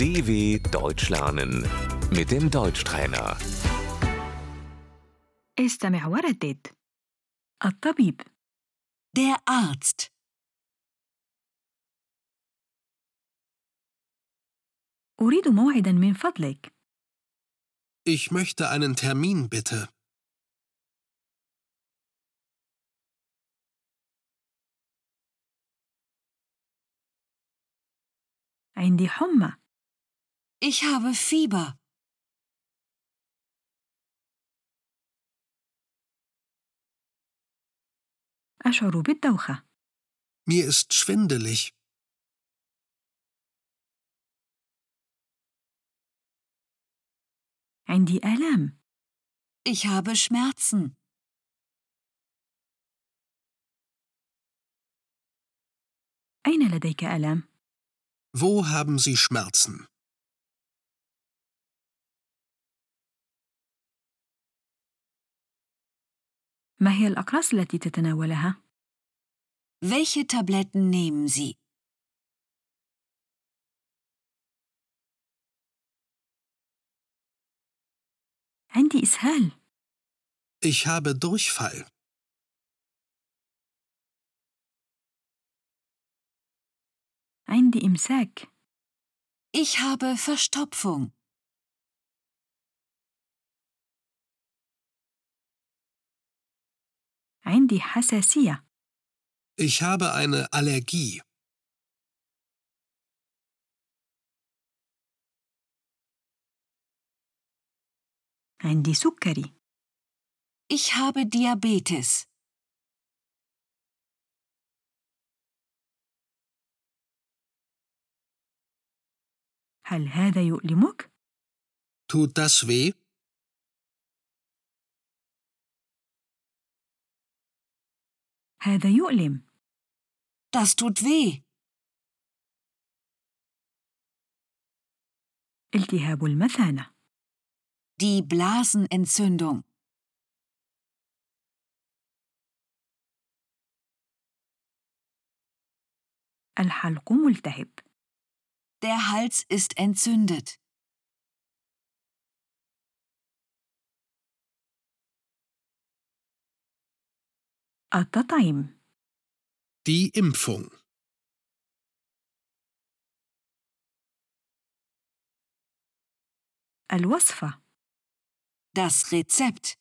DW Deutsch lernen mit dem Deutschtrainer. استمع وردد الطبيب Der Arzt. أريد موعدا من فضلك Ich möchte einen Termin bitte. عندي حمى Ich habe Fieber. أشعر بالدوخة Mir ist schwindelig. عندي آلام Ich habe Schmerzen. أين لديك آلام؟ Wo haben Sie Schmerzen? ما هي الأقراص التي تتناولها؟ Welche Tabletten nehmen Sie? عندي إسهال Ich habe Durchfall. عندي إمساك Ich habe Verstopfung. عندي حساسية Ich habe eine Allergie. عندي سكري Ich habe Diabetes. هل هذا يؤلمك؟ Tut das weh? هذا يؤلم Das tut weh. التهاب المثانة Die Blasenentzündung. الحلق ملتهب Der Hals ist entzündet. التطعيم Die Impfung. الوصفة Das Rezept.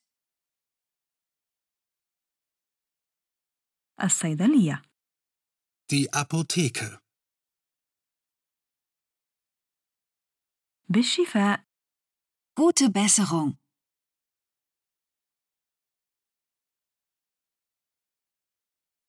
الصيدلية Die Apotheke. بالشفاء Gute Besserung.